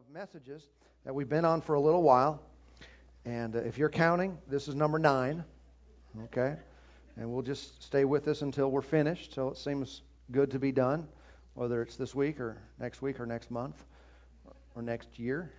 of messages that we've been on for a little while. And uh, if you're counting, this is number nine. Okay? And we'll just stay with this until we're finished. So it seems good to be done, whether it's this week or next week or next month or next year.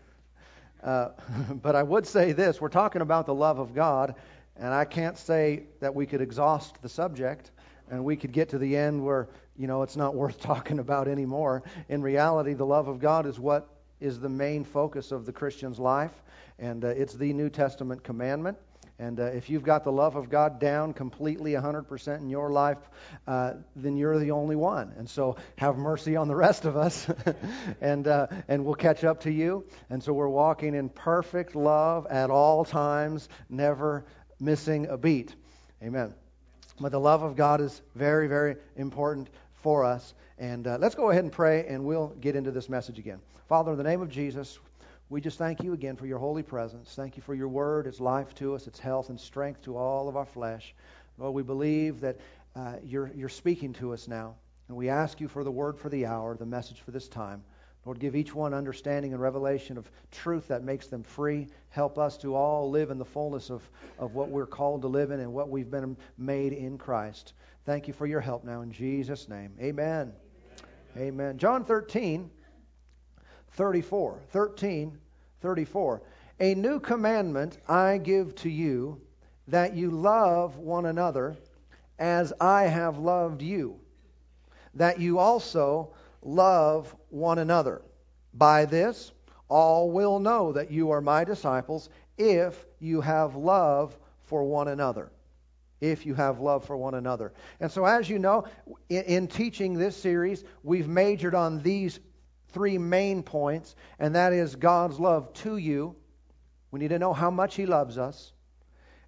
Uh, but I would say this we're talking about the love of God, and I can't say that we could exhaust the subject and we could get to the end where, you know, it's not worth talking about anymore. In reality, the love of God is what is the main focus of the Christian's life, and uh, it's the New Testament commandment. And uh, if you've got the love of God down completely 100% in your life, uh, then you're the only one. And so have mercy on the rest of us, and, uh, and we'll catch up to you. And so we're walking in perfect love at all times, never missing a beat. Amen. But the love of God is very, very important for us. And uh, let's go ahead and pray, and we'll get into this message again. Father, in the name of Jesus, we just thank you again for your holy presence. Thank you for your word. It's life to us, it's health and strength to all of our flesh. Lord, we believe that uh, you're, you're speaking to us now. And we ask you for the word for the hour, the message for this time. Lord, give each one understanding and revelation of truth that makes them free. Help us to all live in the fullness of, of what we're called to live in and what we've been made in Christ. Thank you for your help now in Jesus' name. Amen. Amen. John 13, 34. 13, 34. A new commandment I give to you, that you love one another as I have loved you, that you also love one another. By this, all will know that you are my disciples if you have love for one another. If you have love for one another. And so, as you know, in, in teaching this series, we've majored on these three main points, and that is God's love to you. We need to know how much He loves us.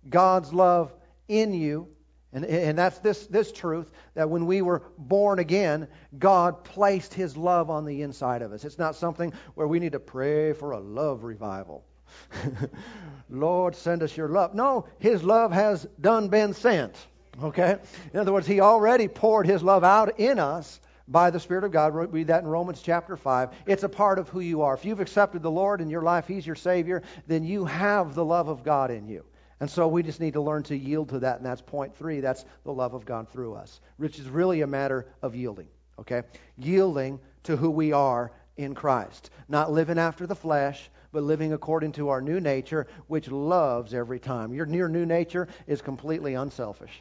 God's love in you. And, and that's this, this truth that when we were born again, God placed His love on the inside of us. It's not something where we need to pray for a love revival. Lord, send us your love. No, His love has done been sent. Okay? In other words, He already poured His love out in us by the Spirit of God. Read that in Romans chapter 5. It's a part of who you are. If you've accepted the Lord in your life, He's your Savior, then you have the love of God in you. And so we just need to learn to yield to that, and that's point three. That's the love of God through us, which is really a matter of yielding. Okay? Yielding to who we are in Christ. Not living after the flesh, but living according to our new nature, which loves every time. Your, your new nature is completely unselfish.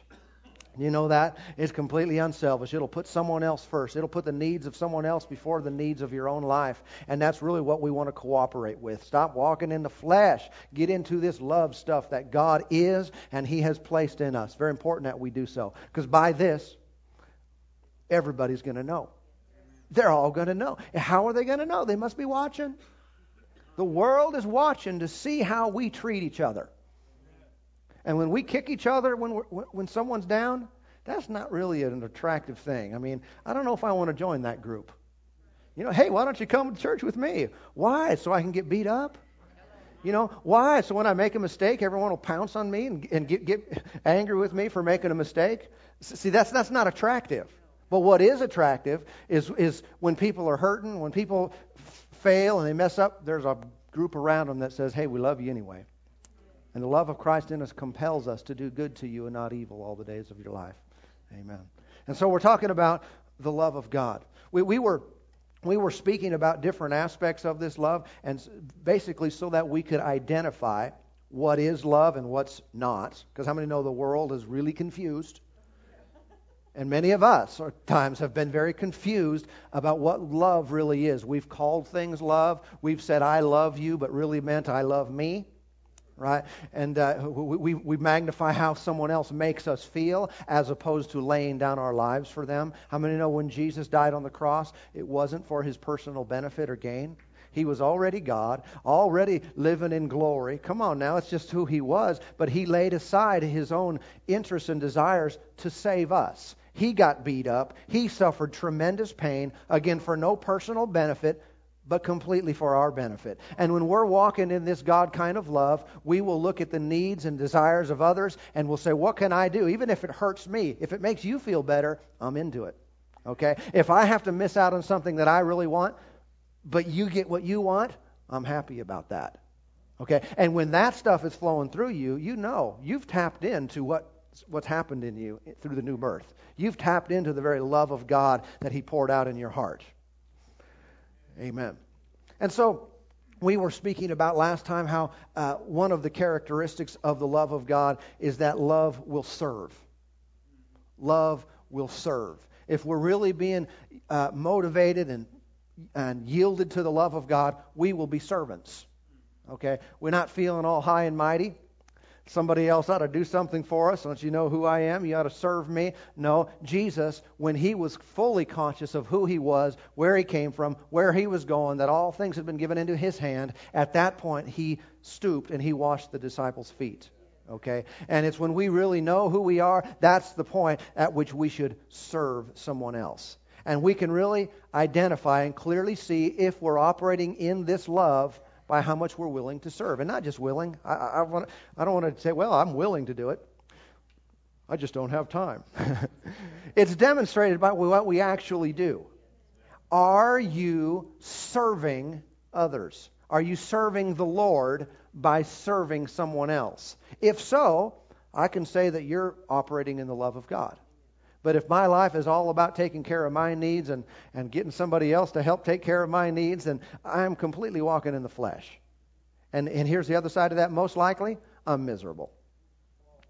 You know that? It's completely unselfish. It'll put someone else first. It'll put the needs of someone else before the needs of your own life. And that's really what we want to cooperate with. Stop walking in the flesh. Get into this love stuff that God is and He has placed in us. Very important that we do so. Because by this, everybody's going to know. They're all going to know. How are they going to know? They must be watching. The world is watching to see how we treat each other. And when we kick each other when, when someone's down, that's not really an attractive thing. I mean, I don't know if I want to join that group. You know, hey, why don't you come to church with me? Why? So I can get beat up? You know, why? So when I make a mistake, everyone will pounce on me and, and get, get angry with me for making a mistake? See, that's, that's not attractive. But what is attractive is, is when people are hurting, when people fail and they mess up, there's a group around them that says, hey, we love you anyway. And the love of Christ in us compels us to do good to you and not evil all the days of your life. Amen. And so we're talking about the love of God. We, we were we were speaking about different aspects of this love, and basically so that we could identify what is love and what's not. Because how many know the world is really confused? And many of us at times have been very confused about what love really is. We've called things love. We've said, I love you, but really meant I love me right? And uh, we, we magnify how someone else makes us feel as opposed to laying down our lives for them. How many know when Jesus died on the cross, it wasn't for his personal benefit or gain? He was already God, already living in glory. Come on now, it's just who he was. But he laid aside his own interests and desires to save us. He got beat up. He suffered tremendous pain, again, for no personal benefit, but completely for our benefit. And when we're walking in this God kind of love, we will look at the needs and desires of others and we'll say, What can I do? Even if it hurts me, if it makes you feel better, I'm into it. Okay? If I have to miss out on something that I really want, but you get what you want, I'm happy about that. Okay? And when that stuff is flowing through you, you know you've tapped into what what's happened in you through the new birth. You've tapped into the very love of God that He poured out in your heart. Amen. And so we were speaking about last time how uh, one of the characteristics of the love of God is that love will serve. Love will serve. If we're really being uh, motivated and, and yielded to the love of God, we will be servants. Okay? We're not feeling all high and mighty somebody else ought to do something for us. Don't you know who I am? You ought to serve me. No, Jesus, when he was fully conscious of who he was, where he came from, where he was going, that all things had been given into his hand, at that point he stooped and he washed the disciples' feet. Okay? And it's when we really know who we are, that's the point at which we should serve someone else. And we can really identify and clearly see if we're operating in this love by how much we're willing to serve. And not just willing. I, I, want, I don't want to say, well, I'm willing to do it. I just don't have time. it's demonstrated by what we actually do. Are you serving others? Are you serving the Lord by serving someone else? If so, I can say that you're operating in the love of God. But if my life is all about taking care of my needs and, and getting somebody else to help take care of my needs, then I'm completely walking in the flesh. And, and here's the other side of that. Most likely, I'm miserable.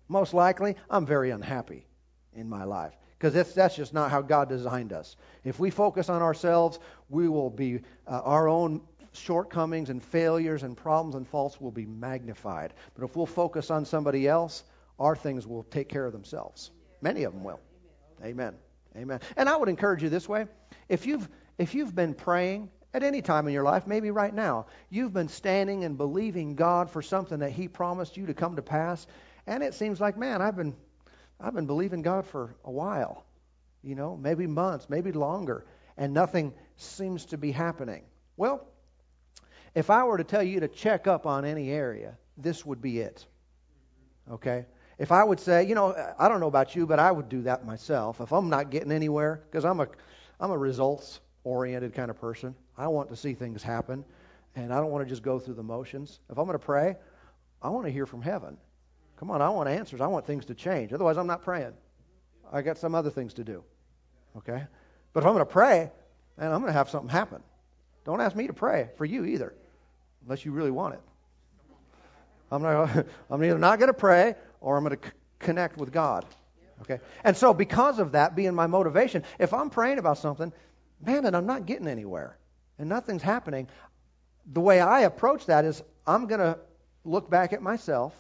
Most likely, I'm very unhappy in my life. Because that's just not how God designed us. If we focus on ourselves, we will be, uh, our own shortcomings and failures and problems and faults will be magnified. But if we'll focus on somebody else, our things will take care of themselves. Many of them will. Amen. Amen. And I would encourage you this way. If you've if you've been praying at any time in your life, maybe right now, you've been standing and believing God for something that He promised you to come to pass, and it seems like, man, I've been I've been believing God for a while, you know, maybe months, maybe longer, and nothing seems to be happening. Well, if I were to tell you to check up on any area, this would be it. Okay? If I would say, you know, I don't know about you, but I would do that myself. If I'm not getting anywhere, because I'm a, I'm a results oriented kind of person. I want to see things happen, and I don't want to just go through the motions. If I'm going to pray, I want to hear from heaven. Come on, I want answers. I want things to change. Otherwise, I'm not praying. I got some other things to do. Okay? But if I'm going to pray, and I'm going to have something happen. Don't ask me to pray for you either, unless you really want it. I'm, not, I'm either not going to pray or I'm going to c- connect with God. Okay? And so, because of that being my motivation, if I'm praying about something, man, and I'm not getting anywhere, and nothing's happening, the way I approach that is I'm going to look back at myself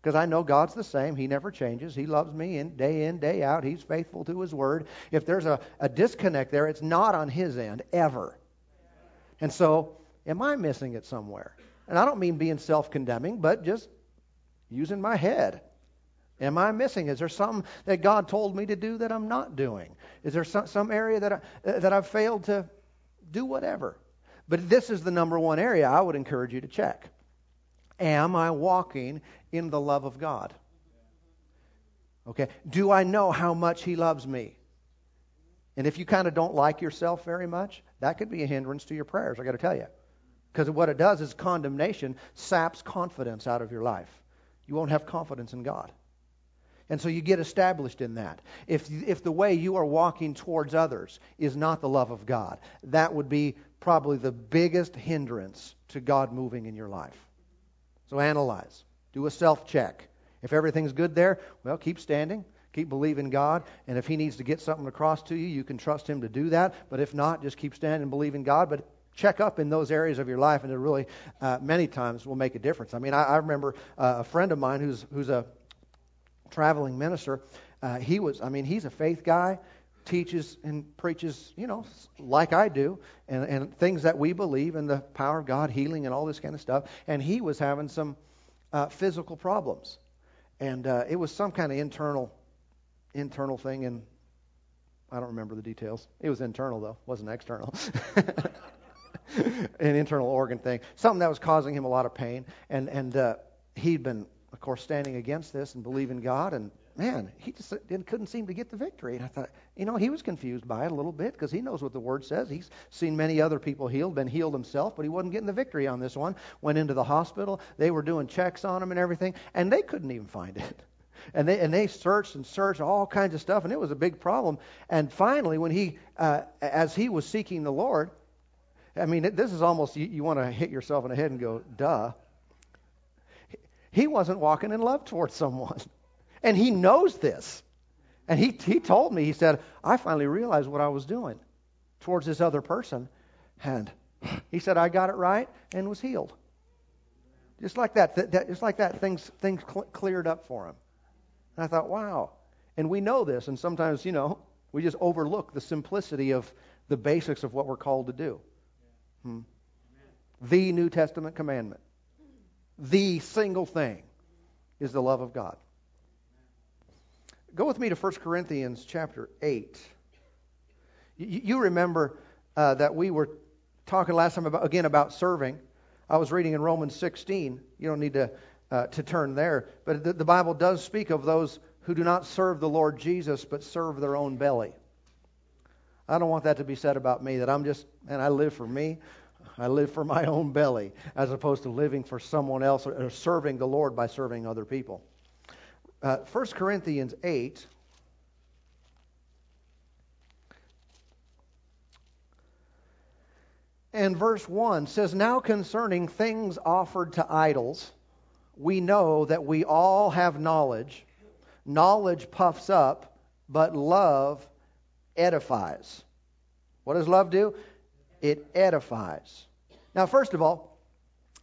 because I know God's the same. He never changes. He loves me in, day in, day out. He's faithful to His word. If there's a, a disconnect there, it's not on His end, ever. And so, am I missing it somewhere? And I don't mean being self condemning, but just using my head. Am I missing? Is there something that God told me to do that I'm not doing? Is there some, some area that, I, uh, that I've failed to do whatever? But this is the number one area I would encourage you to check. Am I walking in the love of God? Okay. Do I know how much He loves me? And if you kind of don't like yourself very much, that could be a hindrance to your prayers, I got to tell you. Because what it does is condemnation saps confidence out of your life. You won't have confidence in God. And so you get established in that. If, if the way you are walking towards others is not the love of God, that would be probably the biggest hindrance to God moving in your life. So analyze. Do a self check. If everything's good there, well, keep standing. Keep believing God. And if He needs to get something across to you, you can trust Him to do that. But if not, just keep standing and believing God. But check up in those areas of your life, and it really, uh, many times, will make a difference. I mean, I, I remember uh, a friend of mine who's, who's a traveling minister. Uh, he was, I mean, he's a faith guy, teaches and preaches, you know, like I do, and, and things that we believe in the power of God, healing, and all this kind of stuff. And he was having some uh, physical problems, and uh, it was some kind of internal, internal thing, and I don't remember the details. It was internal though, wasn't external. An internal organ thing, something that was causing him a lot of pain, and and uh, he'd been of course, standing against this and believing God and man, he just couldn't seem to get the victory. And I thought, you know, he was confused by it a little bit because he knows what the word says. He's seen many other people healed, been healed himself, but he wasn't getting the victory on this one. Went into the hospital. They were doing checks on him and everything, and they couldn't even find it. And they, and they searched and searched all kinds of stuff, and it was a big problem. And finally, when he, uh, as he was seeking the Lord, I mean, this is almost, you, you want to hit yourself in the head and go, duh. He wasn't walking in love towards someone. And he knows this. And he, he told me, he said, I finally realized what I was doing towards this other person. And he said, I got it right and was healed. Just like that, that, that just like that, things, things cl- cleared up for him. And I thought, wow. And we know this, and sometimes, you know, we just overlook the simplicity of the basics of what we're called to do. Hmm. The New Testament commandment, the single thing, is the love of God. Go with me to 1 Corinthians chapter 8. You, you remember uh, that we were talking last time about, again about serving. I was reading in Romans 16. You don't need to, uh, to turn there. But the, the Bible does speak of those who do not serve the Lord Jesus, but serve their own belly. I don't want that to be said about me, that I'm just, and I live for me. I live for my own belly, as opposed to living for someone else or serving the Lord by serving other people. Uh, 1 Corinthians 8. And verse 1 says, Now concerning things offered to idols, we know that we all have knowledge. Knowledge puffs up, but love edifies. What does love do? It edifies. Now, first of all,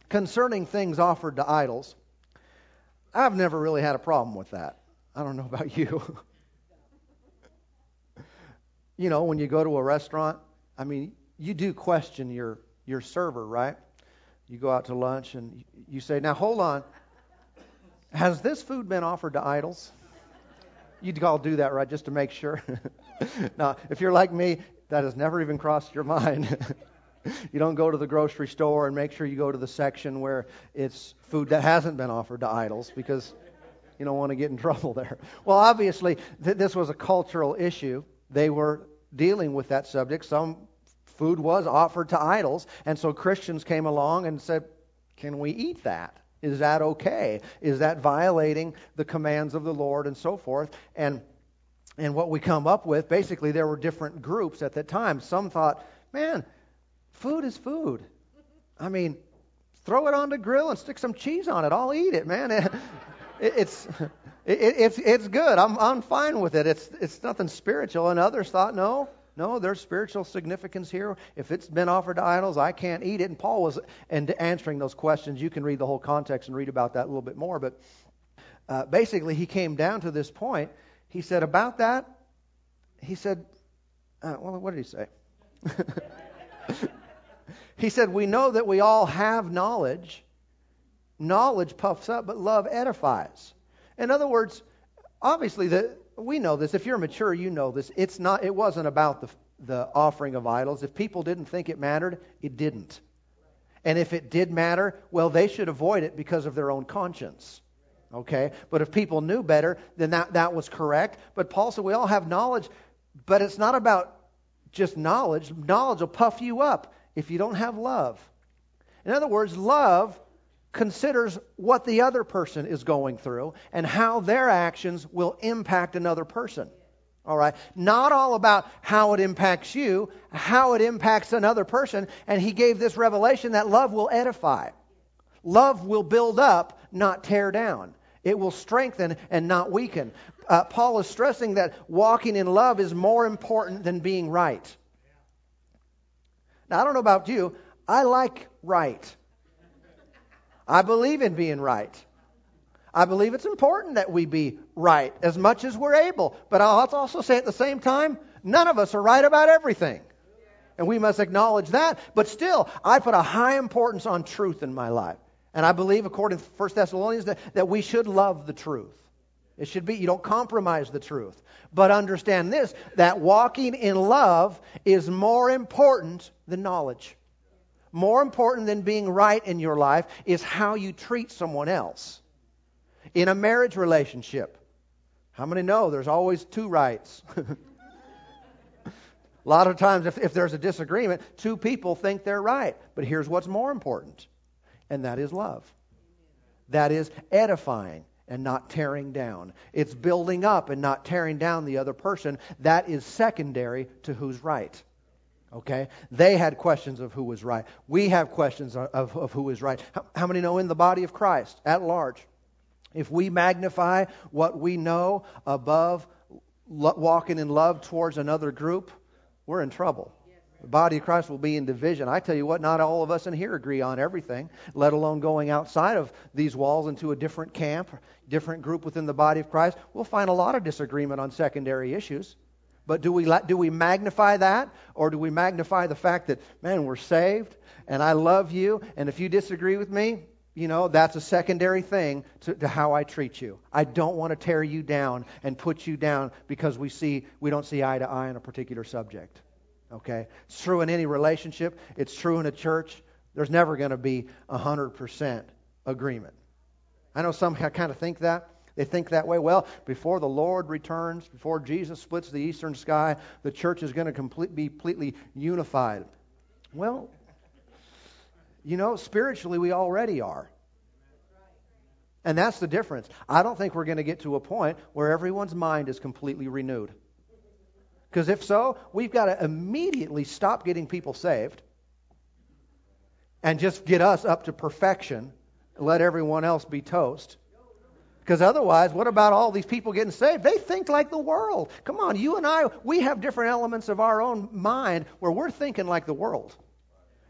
concerning things offered to idols, I've never really had a problem with that. I don't know about you. you know, when you go to a restaurant, I mean, you do question your your server, right? You go out to lunch and you say, "Now hold on. Has this food been offered to idols?" You'd all do that, right, just to make sure. now, if you're like me, that has never even crossed your mind. you don't go to the grocery store and make sure you go to the section where it's food that hasn't been offered to idols because you don't want to get in trouble there. Well, obviously, th- this was a cultural issue. They were dealing with that subject. Some food was offered to idols, and so Christians came along and said, Can we eat that? Is that okay? Is that violating the commands of the Lord and so forth? And and what we come up with, basically, there were different groups at that time. Some thought, man, food is food. I mean, throw it on the grill and stick some cheese on it. I'll eat it, man. It, it's it, it's it's good. I'm I'm fine with it. It's it's nothing spiritual. And others thought, no, no, there's spiritual significance here. If it's been offered to idols, I can't eat it. And Paul was and answering those questions. You can read the whole context and read about that a little bit more. But uh, basically, he came down to this point. He said about that. He said, uh, well, what did he say? He said, We know that we all have knowledge. Knowledge puffs up, but love edifies. In other words, obviously, the, we know this. If you're mature, you know this. It's not, it wasn't about the, the offering of idols. If people didn't think it mattered, it didn't. And if it did matter, well, they should avoid it because of their own conscience. Okay? But if people knew better, then that, that was correct. But Paul said we all have knowledge, but it's not about just knowledge. Knowledge will puff you up if you don't have love. In other words, love considers what the other person is going through and how their actions will impact another person. All right? Not all about how it impacts you, how it impacts another person. And he gave this revelation that love will edify. Love will build up, not tear down. It will strengthen and not weaken. Uh, Paul is stressing that walking in love is more important than being right. Now, I don't know about you. I like right. I believe in being right. I believe it's important that we be right as much as we're able. But I'll also say at the same time, none of us are right about everything. And we must acknowledge that. But still, I put a high importance on truth in my life. And I believe, according to 1 Thessalonians, that, that we should love the truth. It should be, you don't compromise the truth. But understand this that walking in love is more important than knowledge. More important than being right in your life is how you treat someone else. In a marriage relationship, How many know there's always two rights? a lot of times, if, if there's a disagreement, two people think they're right. But here's what's more important, and that is love. That is edifying and not tearing down. It's building up and not tearing down the other person. That is secondary to who's right. Okay? They had questions of who was right. We have questions of, of, who is right. How, how many know in the body of Christ at large? If we magnify what we know above lo- walking in love towards another group, we're in trouble. The body of Christ will be in division. I tell you what, not all of us in here agree on everything, let alone going outside of these walls into a different camp, different group within the body of Christ. We'll find a lot of disagreement on secondary issues. But do we, do we magnify that? Or do we magnify the fact that, man, we're saved and I love you, and if you disagree with me, you know, that's a secondary thing to, to, how I treat you. I don't want to tear you down and put you down because we see we don't see eye to eye on a particular subject. Okay? It's true in any relationship, it's true in a church. There's never going to be 100% agreement. I know some kind of think that. They think that way. Well, before the Lord returns, before Jesus splits the eastern sky, the church is going to complete, be completely unified. Well, you know, spiritually, we already are. And that's the difference. I don't think we're going to get to a point where everyone's mind is completely renewed. Because if so, we've got to immediately stop getting people saved and just get us up to perfection, let everyone else be toast. Because otherwise, what about all these people getting saved? They think like the world. Come on, you and I, we have different elements of our own mind where we're thinking like the world.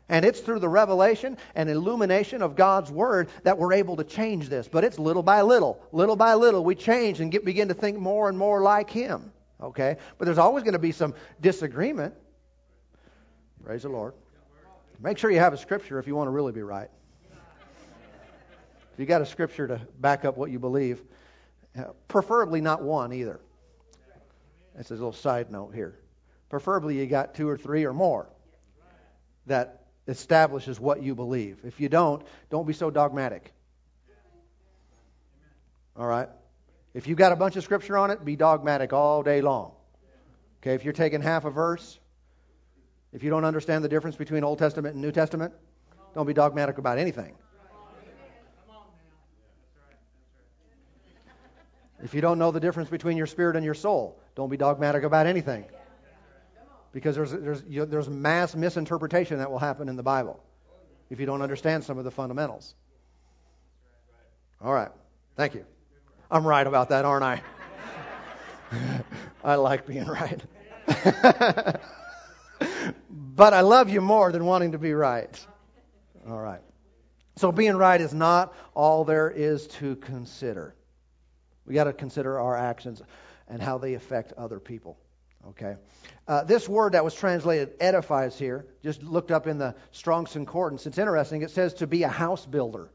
And it's through the revelation and illumination of God's Word that we're able to change this. But it's little by little. Little by little, we change and get, begin to think more and more like Him. Okay? But there's always going to be some disagreement. Praise the Lord. Make sure you have a scripture if you want to really be right. If you got a scripture to back up what you believe, uh, preferably not one either. That's a little side note here. Preferably you got two or three or more that establishes what you believe. If you don't, don't be so dogmatic. All right? If you've got a bunch of scripture on it, be dogmatic all day long. Okay, if you're taking half a verse, if you don't understand the difference between Old Testament and New Testament, don't be dogmatic about anything. If you don't know the difference between your spirit and your soul, don't be dogmatic about anything. Because there's, there's, you know, there's mass misinterpretation that will happen in the Bible if you don't understand some of the fundamentals. All right. Thank you. I'm right about that, aren't I? I like being right. but I love you more than wanting to be right. All right. So being right is not all there is to consider. We got to consider our actions and how they affect other people. Okay. Uh, this word that was translated edifies here, just looked up in the Strong's Concordance. It's interesting. It says to be a house builder.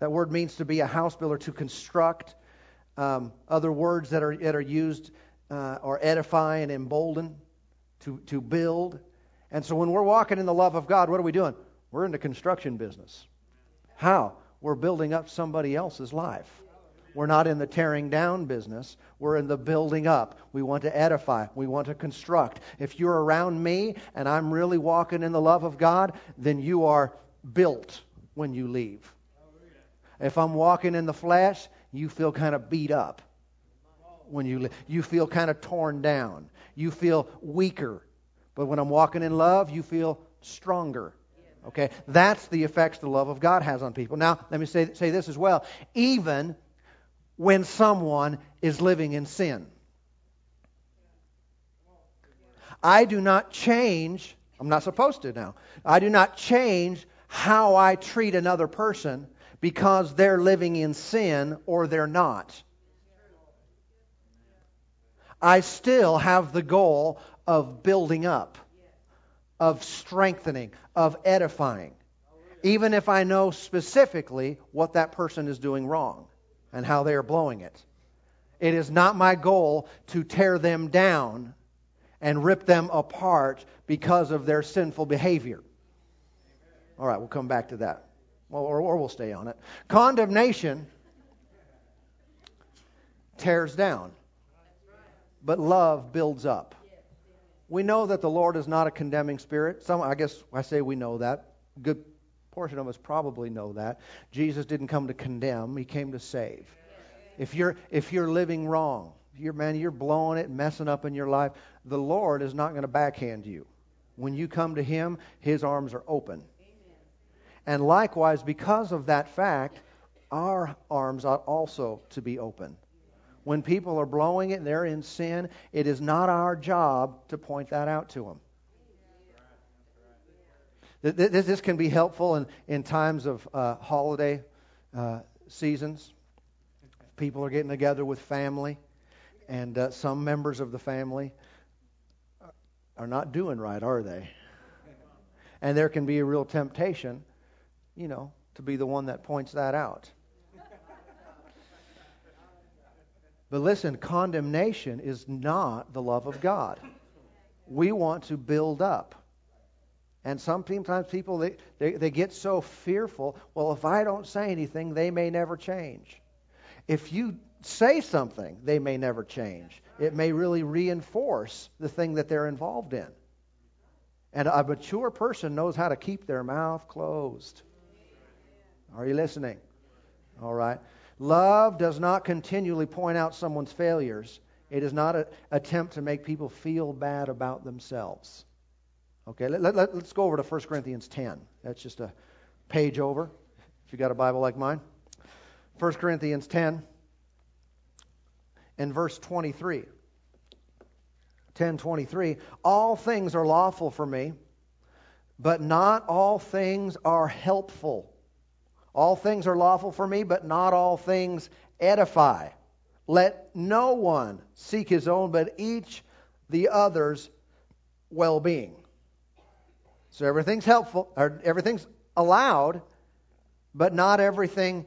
That word means to be a house builder, to construct. Um, other words that are, that are used uh, are edify and embolden, to, to build. And so when we're walking in the love of God, what are we doing? We're in the construction business. How? We're building up somebody else's life. We're not in the tearing down business. We're in the building up. We want to edify. We want to construct. If you're around me and I'm really walking in the love of God, then you are built when you leave. If I'm walking in the flesh, you feel kind of beat up when you live. You feel kind of torn down. You feel weaker. But when I'm walking in love, you feel stronger. Okay? That's the effects the love of God has on people. Now, let me say, say this as well. Even when someone is living in sin. I do not change, I'm not supposed to now. I do not change how I treat another person because they're living in sin or they're not. I still have the goal of building up, of strengthening, of edifying, even if I know specifically what that person is doing wrong and how they are blowing it. It is not my goal to tear them down and rip them apart because of their sinful behavior. All right, we'll come back to that or, or we'll stay on it. Condemnation tears down, but love builds up. We know that the Lord is not a condemning spirit. Some, I guess I say we know that. Good portion of us probably know that. Jesus didn't come to condemn, he came to save. If you're if you're living wrong, you're man, you're blowing it, messing up in your life, the Lord is not going to backhand you. When you come to him, his arms are open. And likewise, because of that fact, our arms ought also to be open. When people are blowing it and they're in sin, it is not our job to point that out to them. This, can be helpful in, in times of uh, holiday uh, seasons. People are getting together with family, and uh, some members of the family are not doing right, are they? And there can be a real temptation, you know, to be the one that points that out. But listen, condemnation is not the love of God. We want to build up. And sometimes people, they, they, they get so fearful, well, if I don't say anything, they may never change. If you say something, they may never change. It may really reinforce the thing that they're involved in. And a mature person knows how to keep their mouth closed. Are you listening? All right. Love does not continually point out someone's failures. It is not an attempt to make people feel bad about themselves. Okay, let, let, let's go over to 1 Corinthians 10. That's just a page over, if you've got a Bible like mine. 1 Corinthians 10 and verse 23. 10:23 All things are lawful for me, but not all things are helpful. All things are lawful for me, but not all things edify. Let no one seek his own, but each the other's well being. So everything's helpful, or everything's allowed, but not everything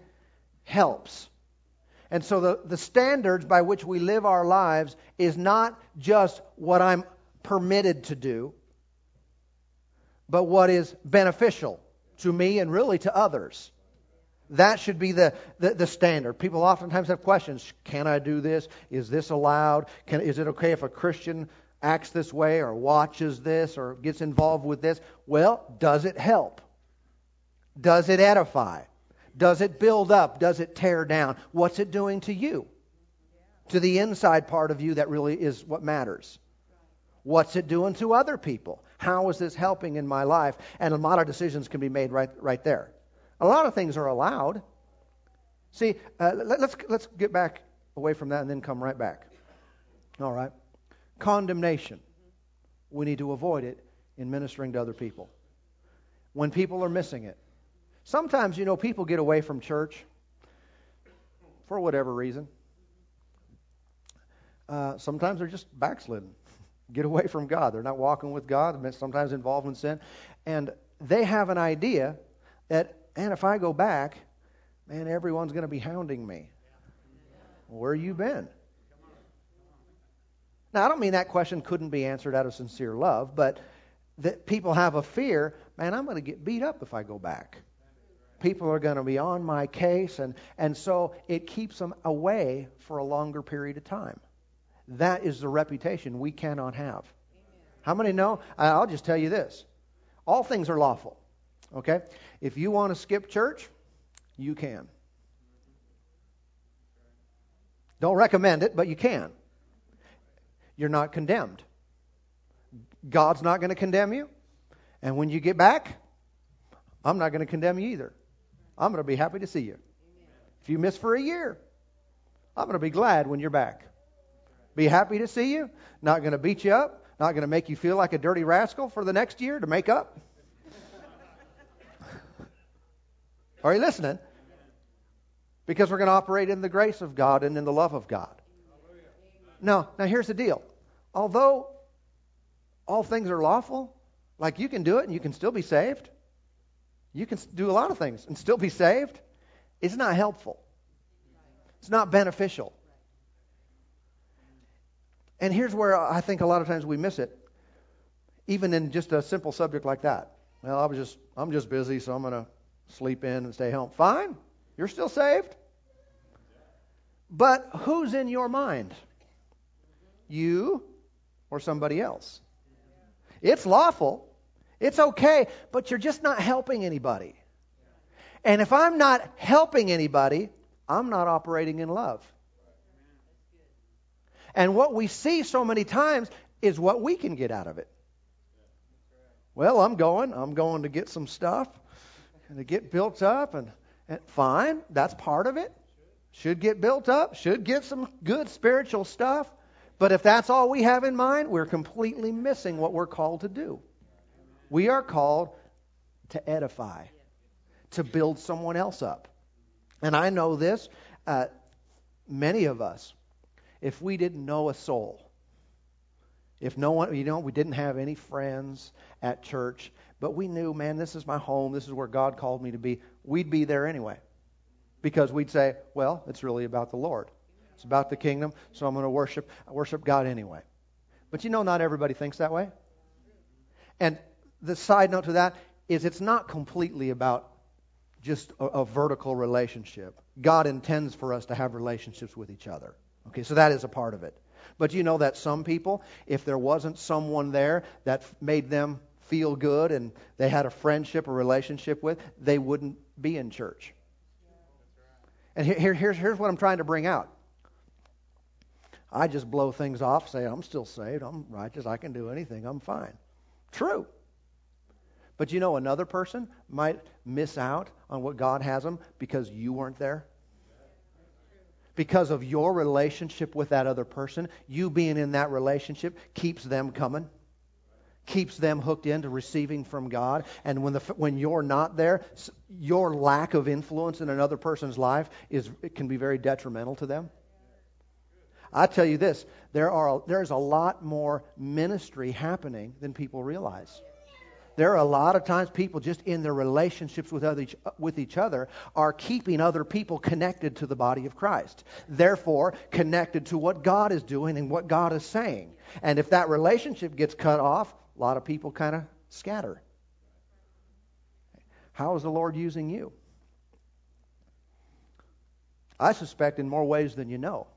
helps. And so the, the standards by which we live our lives is not just what I'm permitted to do, but what is beneficial to me and really to others. That should be the, the, the, standard. People oftentimes have questions. Can I do this? Is this allowed? Can, is it okay if a Christian acts this way or watches this or gets involved with this? Well, does it help? Does it edify? Does it build up? Does it tear down? What's it doing to you? To the inside part of you that really is what matters. What's it doing to other people? How is this helping in my life? And a lot of decisions can be made right, right there. A lot of things are allowed. See, uh, let, let's, let's get back away from that and then come right back. All right. Condemnation. We need to avoid it in ministering to other people. When people are missing it. Sometimes, you know, people get away from church for whatever reason. Uh, sometimes they're just backslidden, get away from God. They're not walking with God, sometimes involved in sin. And they have an idea that and if I go back, man, everyone's going to be hounding me. Where you been? Now, I don't mean that question couldn't be answered out of sincere love, but that people have a fear, man, I'm going to get beat up if I go back. People are going to be on my case, and, and so it keeps them away for a longer period of time. That is the reputation we cannot have. How many know? I'll just tell you this all things are lawful. Okay? If you want to skip church, you can. Don't recommend it, but you can. You're not condemned. God's not going to condemn you. And when you get back, I'm not going to condemn you either. I'm going to be happy to see you. If you miss for a year, I'm going to be glad when you're back. Be happy to see you. Not going to beat you up. Not going to make you feel like a dirty rascal for the next year to make up. Are you listening? Because we're going to operate in the grace of God and in the love of God. Now, now here's the deal. Although all things are lawful, like you can do it and you can still be saved. You can do a lot of things and still be saved. It's not helpful. It's not beneficial. And here's where I think a lot of times we miss it, even in just a simple subject like that. Well, I was just I'm just busy, so I'm going to sleep in and stay home. Fine. You're still saved. But who's in your mind? You or somebody else? It's lawful. It's okay, but you're just not helping anybody. And if I'm not helping anybody, I'm not operating in love. And what we see so many times is what we can get out of it. Well, I'm going. I'm going to get some stuff and to get built up, and, and fine, that's part of it. Should get built up, should get some good spiritual stuff. But if that's all we have in mind, we're completely missing what we're called to do. We are called to edify, to build someone else up. And I know this, uh, many of us, if we didn't know a soul, if no one, you know, we didn't have any friends at church, but we knew, man, this is my home, this is where God called me to be, we'd be there anyway. Because we'd say, well, it's really about the Lord. It's about the kingdom, so I'm going to worship worship God anyway. But you know not everybody thinks that way. And the side note to that is it's not completely about just a, a vertical relationship. God intends for us to have relationships with each other. Okay, so that is a part of it. But you know that some people, if there wasn't someone there that made them feel good and they had a friendship or relationship with, they wouldn't be in church. And here, here's, here's what I'm trying to bring out. I just blow things off, say, I'm still saved, I'm righteous, I can do anything, I'm fine. True. But you know, another person might miss out on what God has them because you weren't there because of your relationship with that other person, you being in that relationship keeps them coming, keeps them hooked into receiving from God. And when, the, when you're not there, your lack of influence in another person's life is, it can be very detrimental to them. I tell you this, there are, there's a lot more ministry happening than people realize. There are a lot of times people just in their relationships with, other, with each other are keeping other people connected to the body of Christ. Therefore, connected to what God is doing and what God is saying. And if that relationship gets cut off, a lot of people kind of scatter. How is the Lord using you? I suspect in more ways than you know.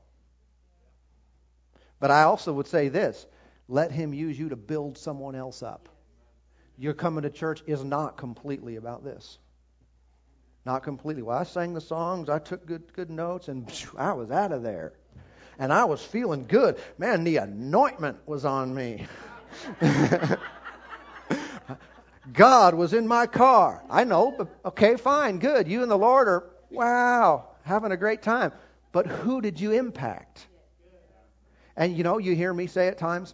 But I also would say this let Him use you to build someone else up your coming to church is not completely about this. Not completely. Well, I sang the songs, I took good good notes, and I was out of there. And I was feeling good. Man, the anointment was on me. God was in my car. I know, but okay, fine, good. You and the Lord are, wow, having a great time. But who did you impact? And you know, you hear me say at times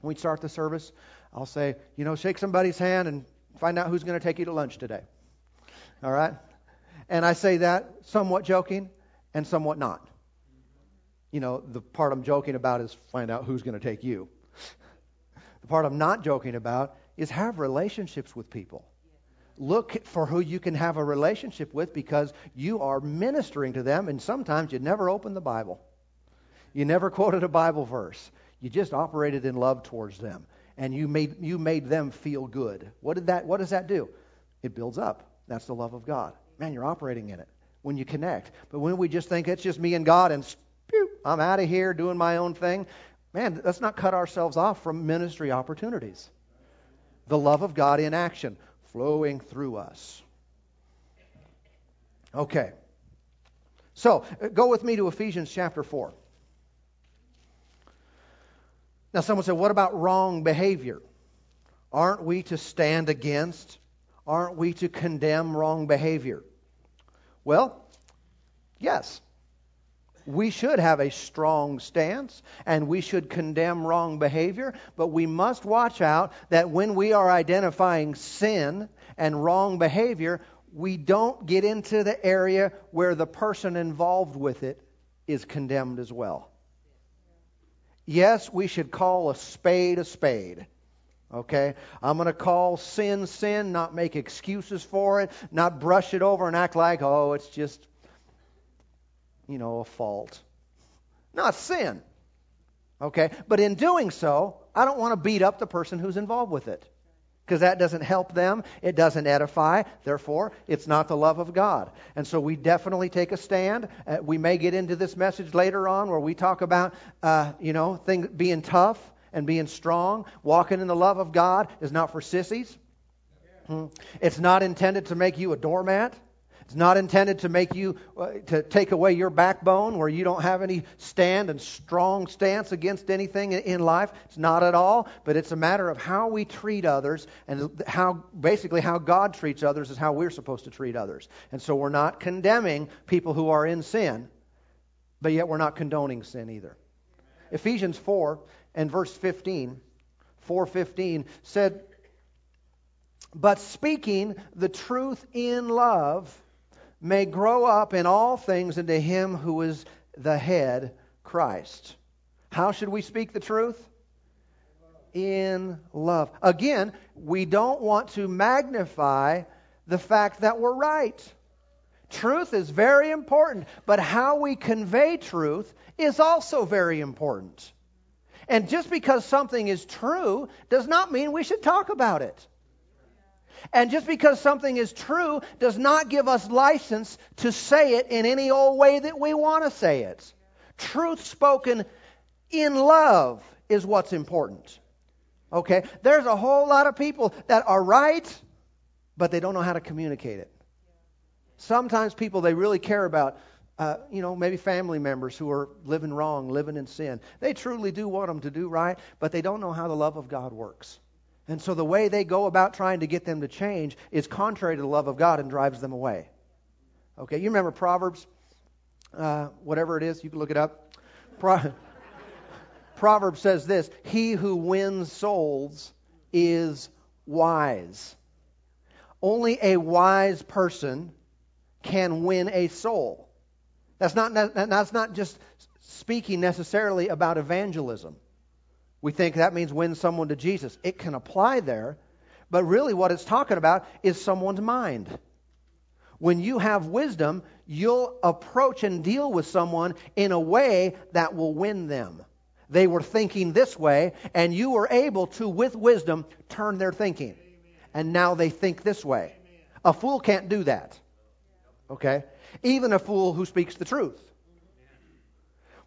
when we start the service, I'll say, you know, shake somebody's hand and find out who's going to take you to lunch today. All right? And I say that somewhat joking and somewhat not. You know, the part I'm joking about is find out who's going to take you. The part I'm not joking about is have relationships with people. Look for who you can have a relationship with because you are ministering to them, and sometimes you never open the Bible. You never quoted a Bible verse. You just operated in love towards them and you made, you made them feel good. What, did that, what does that do? It builds up. That's the love of God. Man, you're operating in it when you connect. But when we just think it's just me and God and spew, I'm out of here doing my own thing, man, let's not cut ourselves off from ministry opportunities. The love of God in action, flowing through us. Okay. So, uh, go with me to Ephesians chapter 4. Now, someone said, what about wrong behavior? Aren't we to stand against? Aren't we to condemn wrong behavior? Well, yes. We should have a strong stance and we should condemn wrong behavior, but we must watch out that when we are identifying sin and wrong behavior, we don't get into the area where the person involved with it is condemned as well. Yes, we should call a spade a spade. Okay? I'm going to call sin sin, not make excuses for it, not brush it over and act like, oh, it's just, you know, a fault. Not sin. Okay? But in doing so, I don't want to beat up the person who's involved with it. because that doesn't help them. It doesn't edify. Therefore, it's not the love of God. And so we definitely take a stand. Uh, we may get into this message later on where we talk about, uh, you know, thing, being tough and being strong. Walking in the love of God is not for sissies. Hmm. It's not intended to make you a doormat. It's not intended to make you, uh, to take away your backbone where you don't have any stand and strong stance against anything in life. It's not at all, but it's a matter of how we treat others and how, basically, how God treats others is how we're supposed to treat others. And so we're not condemning people who are in sin, but yet we're not condoning sin either. Ephesians 4 and verse 15, 4:15 said, "But speaking the truth in love, may grow up in all things into him who is the head, Christ. How should we speak the truth? In love. Again, we don't want to magnify the fact that we're right. Truth is very important, but how we convey truth is also very important. And just because something is true does not mean we should talk about it. And just because something is true does not give us license to say it in any old way that we want to say it. Truth spoken in love is what's important. Okay? There's a whole lot of people that are right, but they don't know how to communicate it. Sometimes people they really care about, uh, you know, maybe family members who are living wrong, living in sin. They truly do want them to do right, but they don't know how the love of God works. And so the way they go about trying to get them to change is contrary to the love of God and drives them away. Okay, you remember Proverbs, uh, whatever it is, you can look it up. Pro- Proverbs says this He who wins souls is wise. Only a wise person can win a soul. That's not, that's not just speaking necessarily about evangelism. We think that means win someone to Jesus. It can apply there, but really what it's talking about is someone's mind. When you have wisdom, you'll approach and deal with someone in a way that will win them. They were thinking this way, and you were able to, with wisdom, turn their thinking. And now they think this way. A fool can't do that. Okay? Even a fool who speaks the truth.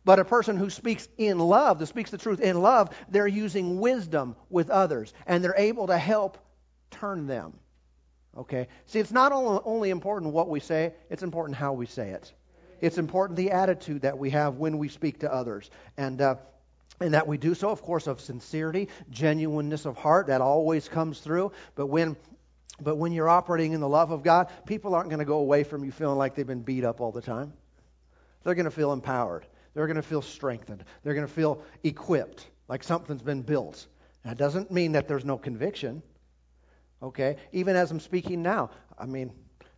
But a person who speaks in love, that speaks the truth in love, they're using wisdom with others and they're able to help turn them. Okay? See, it's not only important what we say, it's important how we say it. It's important the attitude that we have when we speak to others. And, uh, and that we do so, of course, of sincerity, genuineness of heart, that always comes through. But when but when you're operating in the love of God, people aren't going to go away from you feeling like they've been beat up all the time. They're going to feel empowered. They're going to feel strengthened. They're going to feel equipped, like something's been built. That doesn't mean that there's no conviction. Okay? Even as I'm speaking now, I mean,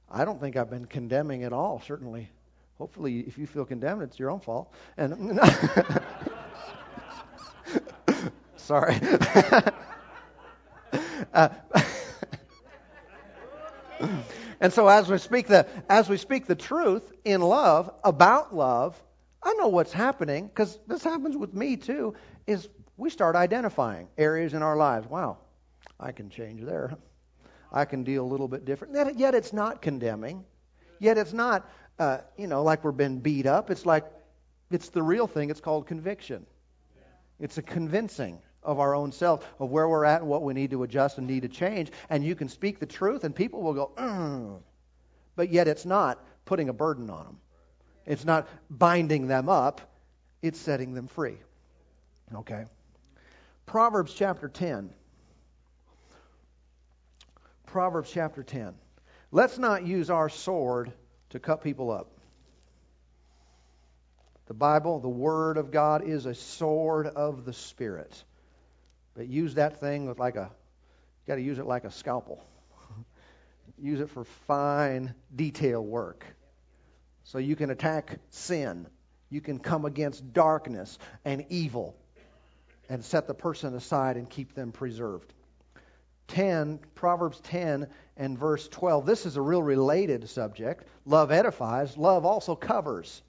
I don't think I've been condemning at all, certainly. Hopefully, if you feel condemned, it's your own fault. And sorry. uh, and so as we speak the as we speak the truth in love about love, I know what's happening because this happens with me too. Is we start identifying areas in our lives. Wow, I can change there. I can deal a little bit different. Yet it's not condemning. Yet it's not, uh, you know, like we're being beat up. It's like it's the real thing. It's called conviction. It's a convincing of our own self of where we're at and what we need to adjust and need to change. And you can speak the truth, and people will go, mm. but yet it's not putting a burden on them. It's not binding them up, it's setting them free. Okay? Proverbs chapter 10. Proverbs chapter 10. Let's not use our sword to cut people up. The Bible, the Word of God, is a sword of the Spirit. But use that thing with like a, you got to use it like a scalpel. use it for fine detail work. So you can attack sin. You can come against darkness and evil and set the person aside and keep them preserved. 10, Proverbs 10 and verse 12. This is a real related subject. Love edifies, love also covers.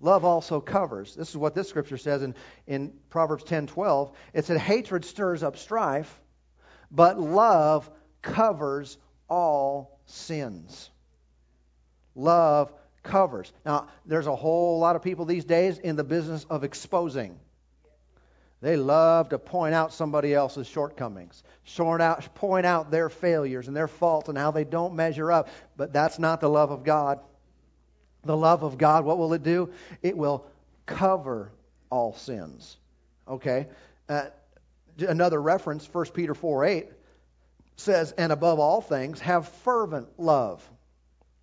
Love also covers. This is what this scripture says in, in Proverbs 10 12. It said, Hatred stirs up strife, But love covers all sins. Love covers. Now, there's a whole lot of people these days in the business of exposing. They love to point out somebody else's shortcomings, out, point out their failures and their faults and how they don't measure up. But that's not the love of God. The love of God, what will it do? It will cover all sins. Okay? Uh, another reference, 1 Peter 4 8 says, And above all things, have fervent love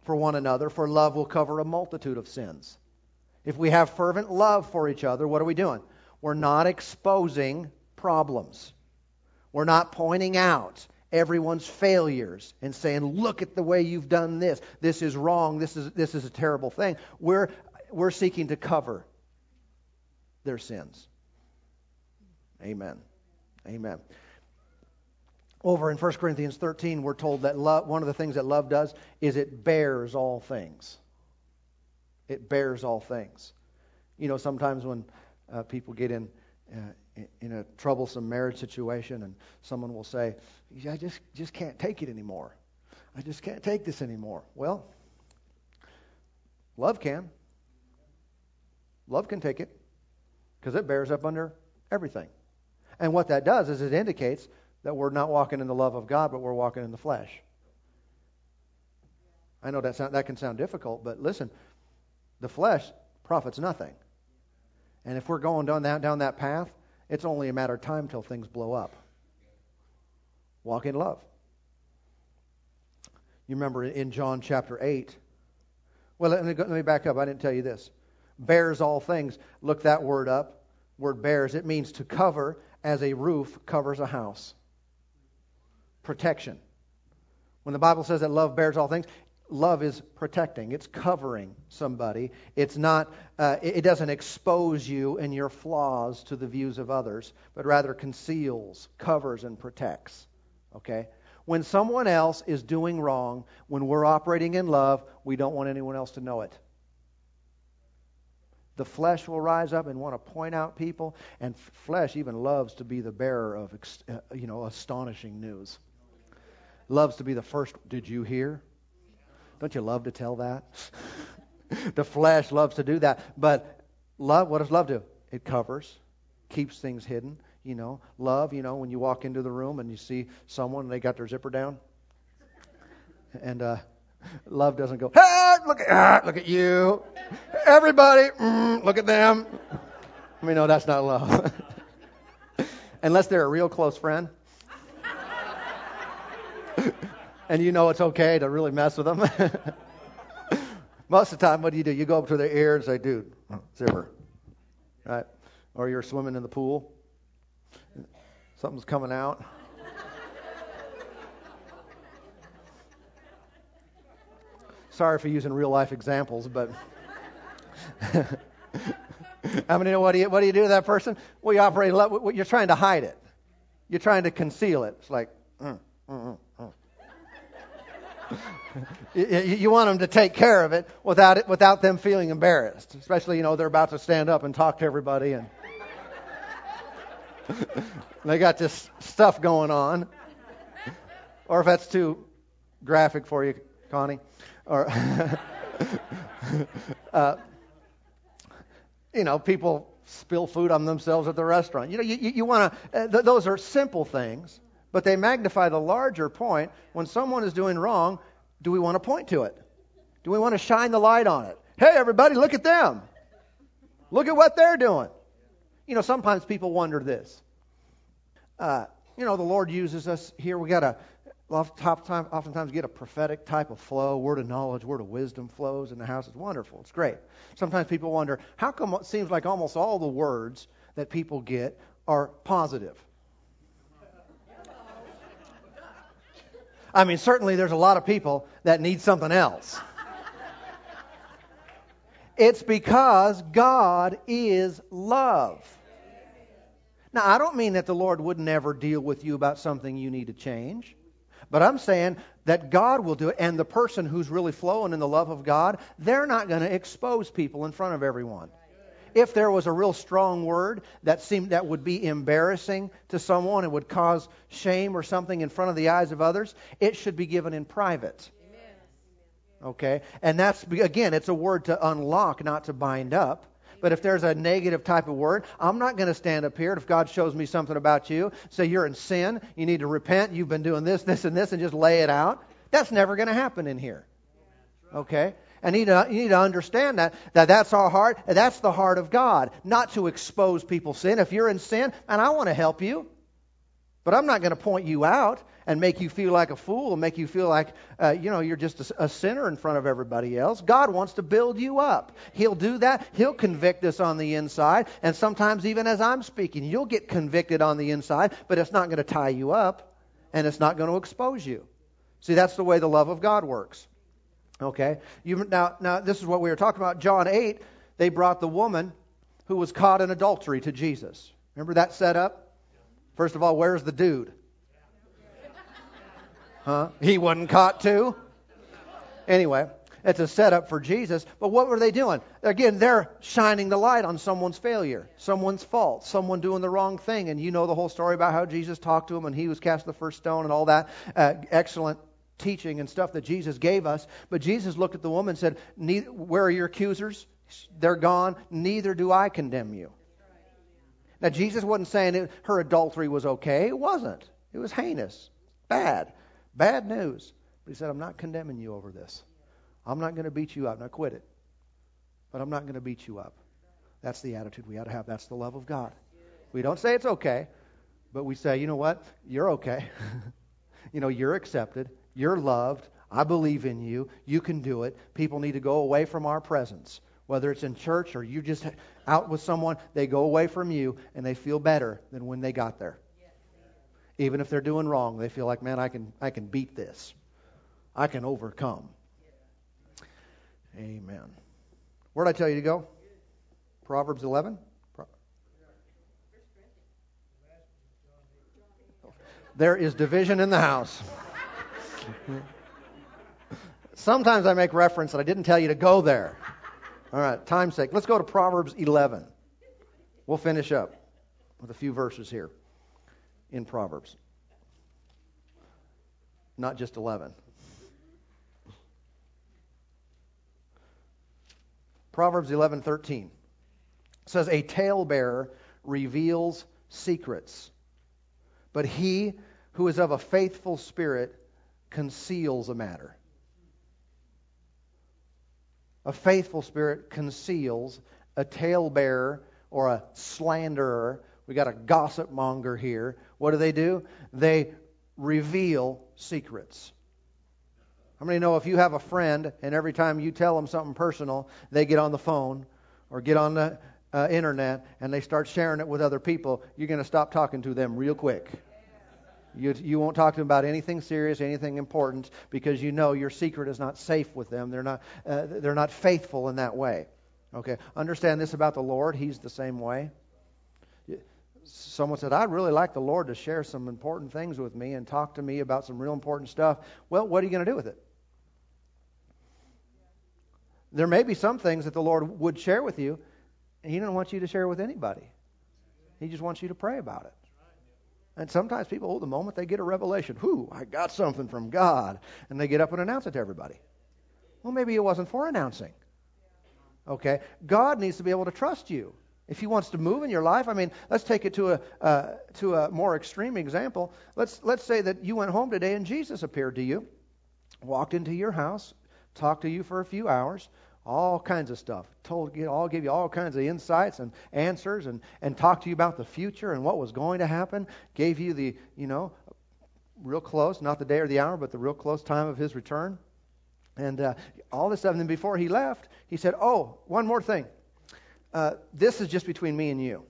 for one another, for love will cover a multitude of sins. If we have fervent love for each other, what are we doing? We're not exposing problems. We're not pointing out everyone's failures and saying, look at the way you've done this. This is wrong. This is, this is a terrible thing. We're, we're seeking to cover their sins. Amen. Amen. Over in 1 Corinthians 13, we're told that love, one of the things that love does is it bears all things. It bears all things. You know, sometimes when uh, people get in, uh, in a troublesome marriage situation and someone will say, I just, just can't take it anymore. I just can't take this anymore. Well, love can. Love can take it because it bears up under everything. And what that does is it indicates that we're not walking in the love of God, but we're walking in the flesh. I know that, sound, that can sound difficult, but listen, the flesh profits nothing. And if we're going down that, down that path, it's only a matter of time till things blow up. Walk in love. You remember in John chapter 8. Well, let me, go, let me back up. I didn't tell you this. Bears all things. Look that word up. Word bears. It means to cover as a roof covers a house. Protection. When the Bible says that love bears all things, love is protecting. It's covering somebody. It's not uh, it doesn't expose you and your flaws to the views of others but rather conceals covers and protects okay? When someone else is doing wrong when we're operating in love we don't want anyone else to know it. The flesh will rise up and want to point out people and flesh even loves to be the bearer of uh, you know astonishing news loves to be the first did you hear don't you love to tell that? the flesh loves to do that. But love, what does love do? It covers, keeps things hidden. You know, love, you know, when you walk into the room and you see someone and they got their zipper down. And uh, love doesn't go, hey, look at, ah, look at you. Everybody, mm, look at them. I mean, no, that's not love. Unless they're a real close friend and you know it's okay to really mess with them. Most of the time, what do you do? You go up to their ear and say, dude, zipper. Right? Or you're swimming in the pool. Something's coming out. Sorry for using real life examples, but I mean, what do you what do you do to that person? Well, you operate. You're trying to hide it. You're trying to conceal it. It's like, mm, mm, mm, mm you want them to take care of it without it, without them feeling embarrassed. Especially, you know, they're about to stand up and talk to everybody and they got this stuff going on. Or if that's too graphic for you, Connie, or uh, you know, people spill food on themselves at the restaurant. You know, you, you want to. Uh, th- those are simple things but they magnify the larger point. When someone is doing wrong, do we want to point to it? Do we want to shine the light on it? Hey, everybody, look at them. Look at what they're doing. You know, sometimes people wonder this. Uh, you know, the Lord uses us here. We got a oftentimes get a prophetic type of flow, word of knowledge, word of wisdom flows in the house. It's wonderful. It's great. Sometimes people wonder how come it seems like almost all the words that people get are positive. I mean, certainly there's a lot of people that need something else. It's because God is love. Now, I don't mean that the Lord would never deal with you about something you need to change, but I'm saying that God will do it, and the person who's really flowing in the love of God, they're not going to expose people in front of everyone. If there was a real strong word that seemed that would be embarrassing to someone and would cause shame or something in front of the eyes of others, it should be given in private. Okay? And that's again, it's a word to unlock, not to bind up. But if there's a negative type of word, I'm not going to stand up here. If God shows me something about you, say you're in sin, you need to repent, you've been doing this, this, and this, and just lay it out. That's never going to happen in here. Okay? And you need, to, you need to understand that, that that's our heart, that's the heart of God, not to expose people's sin. If you're in sin, and I want to help you, but I'm not going to point you out and make you feel like a fool and make you feel like, uh, you know, you're just a, a sinner in front of everybody else. God wants to build you up. He'll do that. He'll convict us on the inside. And sometimes, even as I'm speaking, you'll get convicted on the inside, but it's not going to tie you up and it's not going to expose you. See, that's the way the love of God works. Okay? You, now, now, this is what we were talking about. John 8, they brought the woman who was caught in adultery to Jesus. Remember that setup? First of all, where's the dude? Huh? He wasn't caught too? Anyway, it's a setup for Jesus. But what were they doing? Again, they're shining the light on someone's failure, someone's fault, someone doing the wrong thing. And you know the whole story about how Jesus talked to him and he was cast the first stone and all that. Uh, excellent teaching and stuff that Jesus gave us. But Jesus looked at the woman and said, Where are your accusers? They're gone. Neither do I condemn you. Now, Jesus wasn't saying her adultery was okay. It wasn't. It was heinous, bad, bad news. But he said, I'm not condemning you over this. I'm not going to beat you up. Now, quit it. But I'm not going to beat you up. That's the attitude we ought to have. That's the love of God. We don't say it's okay, but we say, you know what? You're okay. you know, you're accepted. You're loved. I believe in you. You can do it. People need to go away from our presence. Whether it's in church or you just out with someone, they go away from you and they feel better than when they got there. Even if they're doing wrong, they feel like, man, I can, I can beat this. I can overcome. Amen. Where did I tell you to go? Proverbs 11? There is division in the house. Sometimes I make reference and I didn't tell you to go there. All right, time's sake. Let's go to Proverbs 11. We'll finish up with a few verses here in Proverbs. Not just 11. Proverbs 11:13 says a talebearer reveals secrets, but he who is of a faithful spirit conceals a matter. A faithful spirit conceals a talebearer or a slanderer. We got a gossip monger here. What do they do? They reveal secrets. How many know if you have a friend and every time you tell them something personal, they get on the phone or get on the uh, internet and they start sharing it with other people, you're going to stop talking to them real quick. You, you won't talk to them about anything serious, anything important, because you know your secret is not safe with them. They're not, uh, they're not faithful in that way. Okay? Understand this about the Lord. He's the same way. Someone said, I'd really like the Lord to share some important things with me and talk to me about some real important stuff. Well, what are you going to do with it? There may be some things that the Lord would share with you, and He doesn't want you to share with anybody. He just wants you to pray about it. And sometimes people, oh, the moment they get a revelation, whoo, I got something from God, and they get up and announce it to everybody. Well, maybe it wasn't for announcing. Okay? God needs to be able to trust you. If He wants to move in your life, I mean, let's take it to a uh, to a more extreme example. Let's let's say that you went home today and Jesus appeared to you, walked into your house, talked to you for a few hours, all kinds of stuff. Told, all give you all kinds of insights and answers, and and talked to you about the future and what was going to happen. Gave you the you know real close, not the day or the hour, but the real close time of his return, and uh, all this stuff. And then before he left, he said, "Oh, one more thing. Uh, this is just between me and you,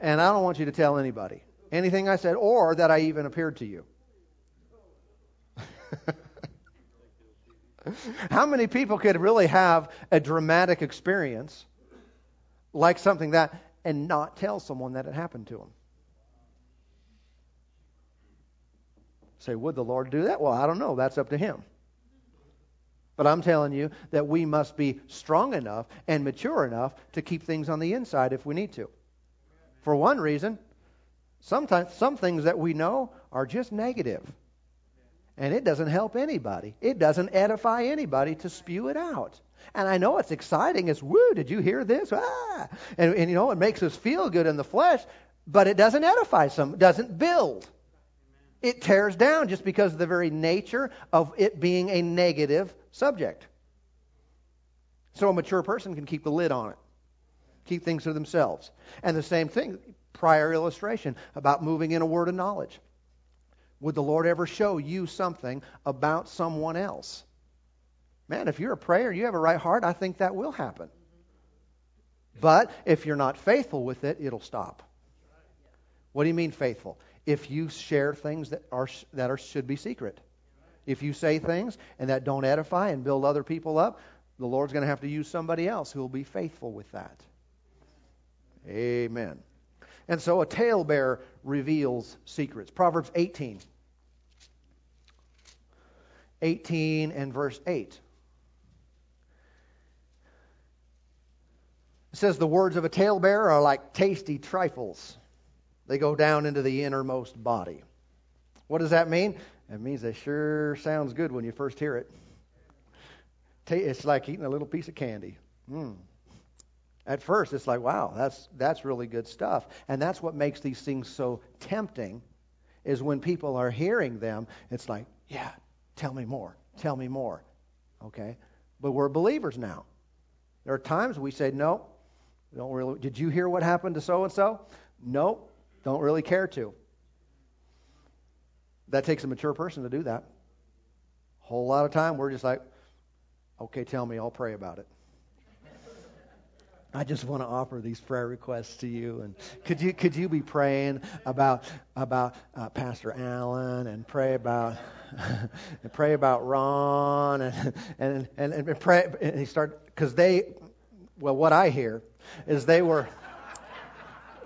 and I don't want you to tell anybody anything I said or that I even appeared to you." How many people could really have a dramatic experience like something that and not tell someone that it happened to them? Say, would the Lord do that? Well, I don't know. That's up to Him. But I'm telling you that we must be strong enough and mature enough to keep things on the inside if we need to. For one reason, sometimes some things that we know are just negative. And it doesn't help anybody. It doesn't edify anybody to spew it out. And I know it's exciting. It's woo, did you hear this? Ah! And, and you know, it makes us feel good in the flesh, but it doesn't edify some, doesn't build. It tears down just because of the very nature of it being a negative subject. So a mature person can keep the lid on it, keep things to themselves. And the same thing, prior illustration about moving in a word of knowledge. Would the Lord ever show you something about someone else? Man, if you're a prayer, you have a right heart, I think that will happen. But if you're not faithful with it, it'll stop. What do you mean faithful? If you share things that are that are should be secret. If you say things and that don't edify and build other people up, the Lord's going to have to use somebody else who will be faithful with that. Amen. And so a talebearer reveals secrets. Proverbs 18. 18 and verse 8. It says, The words of a talebearer are like tasty trifles, they go down into the innermost body. What does that mean? It means it sure sounds good when you first hear it. It's like eating a little piece of candy. Mm. At first, it's like, wow, that's that's really good stuff, and that's what makes these things so tempting. Is when people are hearing them, it's like, yeah, tell me more, tell me more, okay? But we're believers now. There are times we say, no, don't really. Did you hear what happened to so and so? Nope, don't really care to. That takes a mature person to do that. A whole lot of time we're just like, okay, tell me, I'll pray about it. I just want to offer these prayer requests to you, and could you could you be praying about about uh, Pastor Allen and pray about and pray about Ron and and and, and pray and he start because they well what I hear is they were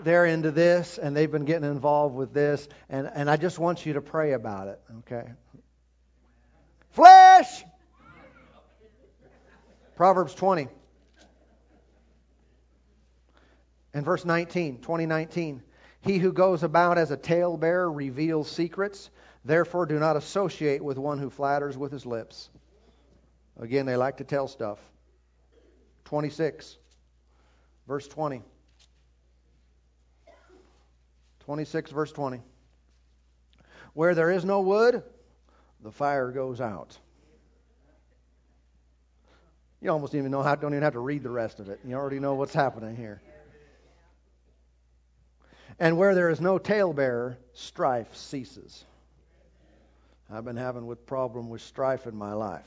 they're into this and they've been getting involved with this, and, and I just want you to pray about it, okay? Flesh! Proverbs 20. And verse 19, 2019. He who goes about as a talebearer reveals secrets. Therefore, do not associate with one who flatters with his lips. Again, they like to tell stuff. 26, verse 20. 26, verse 20. Where there is no wood, the fire goes out. You almost even know how, don't even have to read the rest of it. You already know what's happening here. And where there is no talebearer, strife ceases. I've been having a problem with strife in my life.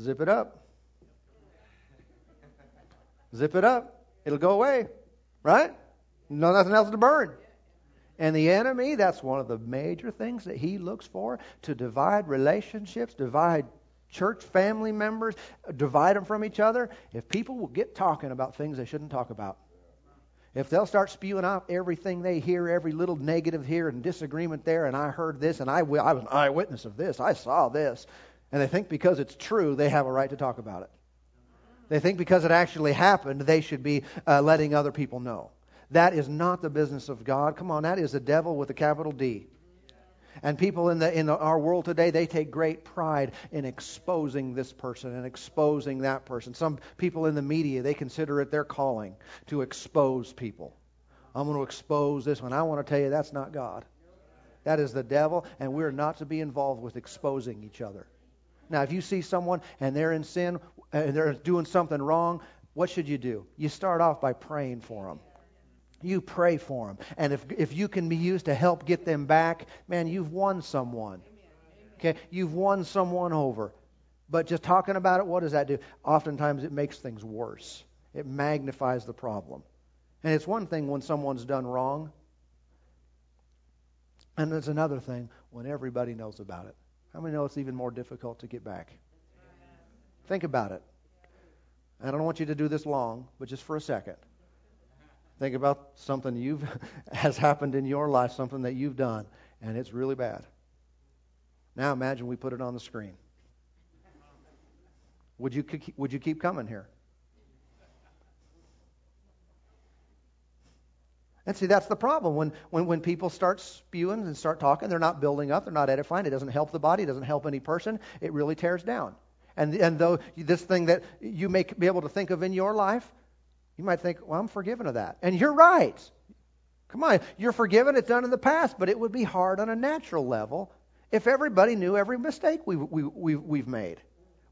Zip it up. Zip it up. It'll go away. Right? No nothing else to burn. And the enemy, that's one of the major things that he looks for to divide relationships, divide church family members, divide them from each other. If people will get talking about things they shouldn't talk about, if they'll start spewing out everything they hear, every little negative here and disagreement there, and I heard this, and I, I was an eyewitness of this, I saw this, and they think because it's true, they have a right to talk about it. They think because it actually happened, they should be uh, letting other people know. That is not the business of God. Come on, that is the devil with a capital D. And people in, the, in the, our world today, they take great pride in exposing this person and exposing that person. Some people in the media, they consider it their calling to expose people. I'm going to expose this one. I want to tell you that's not God. That is the devil, and we're not to be involved with exposing each other. Now, if you see someone and they're in sin and they're doing something wrong, what should you do? You start off by praying for them. You pray for them. And if, if you can be used to help get them back, man, you've won someone. Okay? You've won someone over. But just talking about it, what does that do? Oftentimes it makes things worse. It magnifies the problem. And it's one thing when someone's done wrong, and it's another thing when everybody knows about it. How many know it's even more difficult to get back? Think about it. I don't want you to do this long, but just for a second. Think about something you've has happened in your life, something that you've done, and it's really bad. Now imagine we put it on the screen. would you would you keep coming here? And see, that's the problem. When, when, when people start spewing and start talking, they're not building up, they're not edifying. It doesn't help the body, it doesn't help any person. It really tears down. And, and though this thing that you may be able to think of in your life, you might think, well, I'm forgiven of that. And you're right. Come on, you're forgiven, it's done in the past, but it would be hard on a natural level if everybody knew every mistake we, we, we, we've made.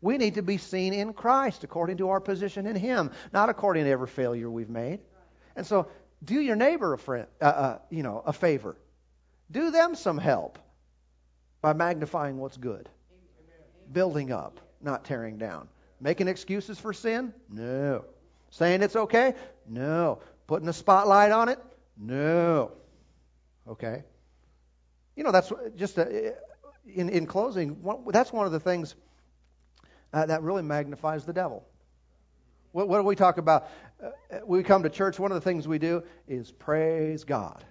We need to be seen in Christ according to our position in Him, not according to every failure we've made. And so do your neighbor a friend, uh, uh, you know, a favor. Do them some help by magnifying what's good, building up, not tearing down. Making excuses for sin? No. Saying it's okay? No. Putting a spotlight on it? No. Okay. You know, that's just a, in in closing. That's one of the things uh, that really magnifies the devil. What, what do we talk about? Uh, we come to church, one of the things we do is praise God.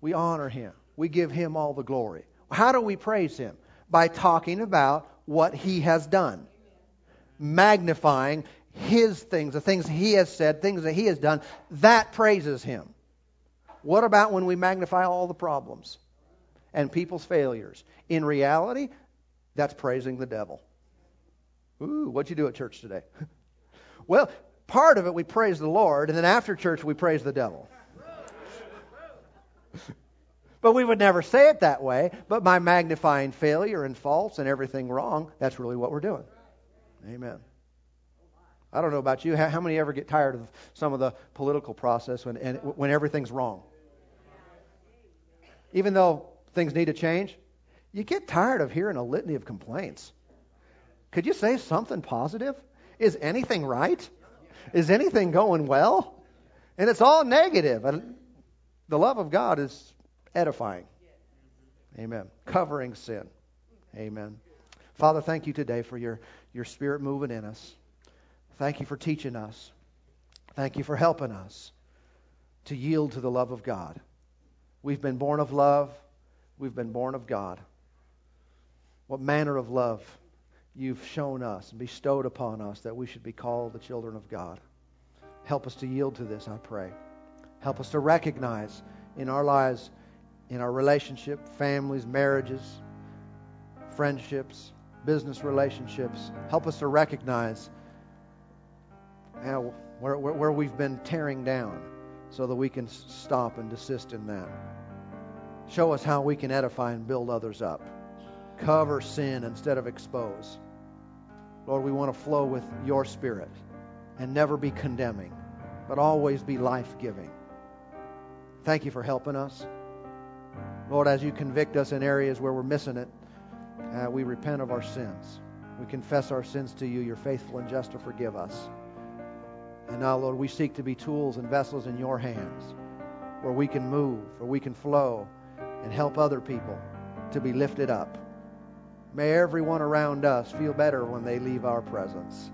We honor Him. We give Him all the glory. How do we praise Him? By talking about what He has done, magnifying His things, the things He has said, things that He has done. That praises Him. What about when we magnify all the problems and people's failures? In reality, that's praising the devil. Ooh, what'd you do at church today? Well, part of it we praise the Lord, and then after church we praise the devil. but we would never say it that way. But by magnifying failure and faults and everything wrong, that's really what we're doing. Amen. I don't know about you. How, many ever get tired of some of the political process when, and, when everything's wrong? Even though things need to change, you get tired of hearing a litany of complaints. Could you say something positive? Is anything right? Is anything going well? And it's all negative. The love of God is edifying. Amen. Covering sin. Amen. Father, thank you today for your, your spirit moving in us. Thank you for teaching us. Thank you for helping us to yield to the love of God. We've been born of love. We've been born of God. What manner of love you've shown us and bestowed upon us that we should be called the children of God. Help us to yield to this, I pray. Help us to recognize in our lives, in our relationship, families, marriages, friendships, business relationships. Help us to recognize know, where, where, where we've been tearing down so that we can stop and desist in that. Show us how we can edify and build others up. Cover sin instead of expose. Lord, we want to flow with your spirit and never be condemning, but always be life giving. Thank you for helping us. Lord, as you convict us in areas where we're missing it, uh, we repent of our sins. We confess our sins to you. You're faithful and just to forgive us. And now, Lord, we seek to be tools and vessels in your hands where we can move, where we can flow, and help other people to be lifted up. May everyone around us feel better when they leave our presence.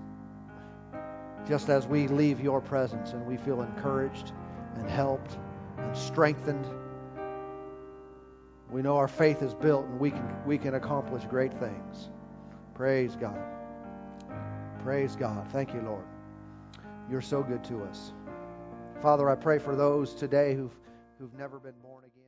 Just as we leave your presence and we feel encouraged and helped and strengthened, we know our faith is built and we can, we can accomplish great things. Praise God. Praise God. Thank you, Lord. You're so good to us. Father, I pray for those today who've, who've never been born again.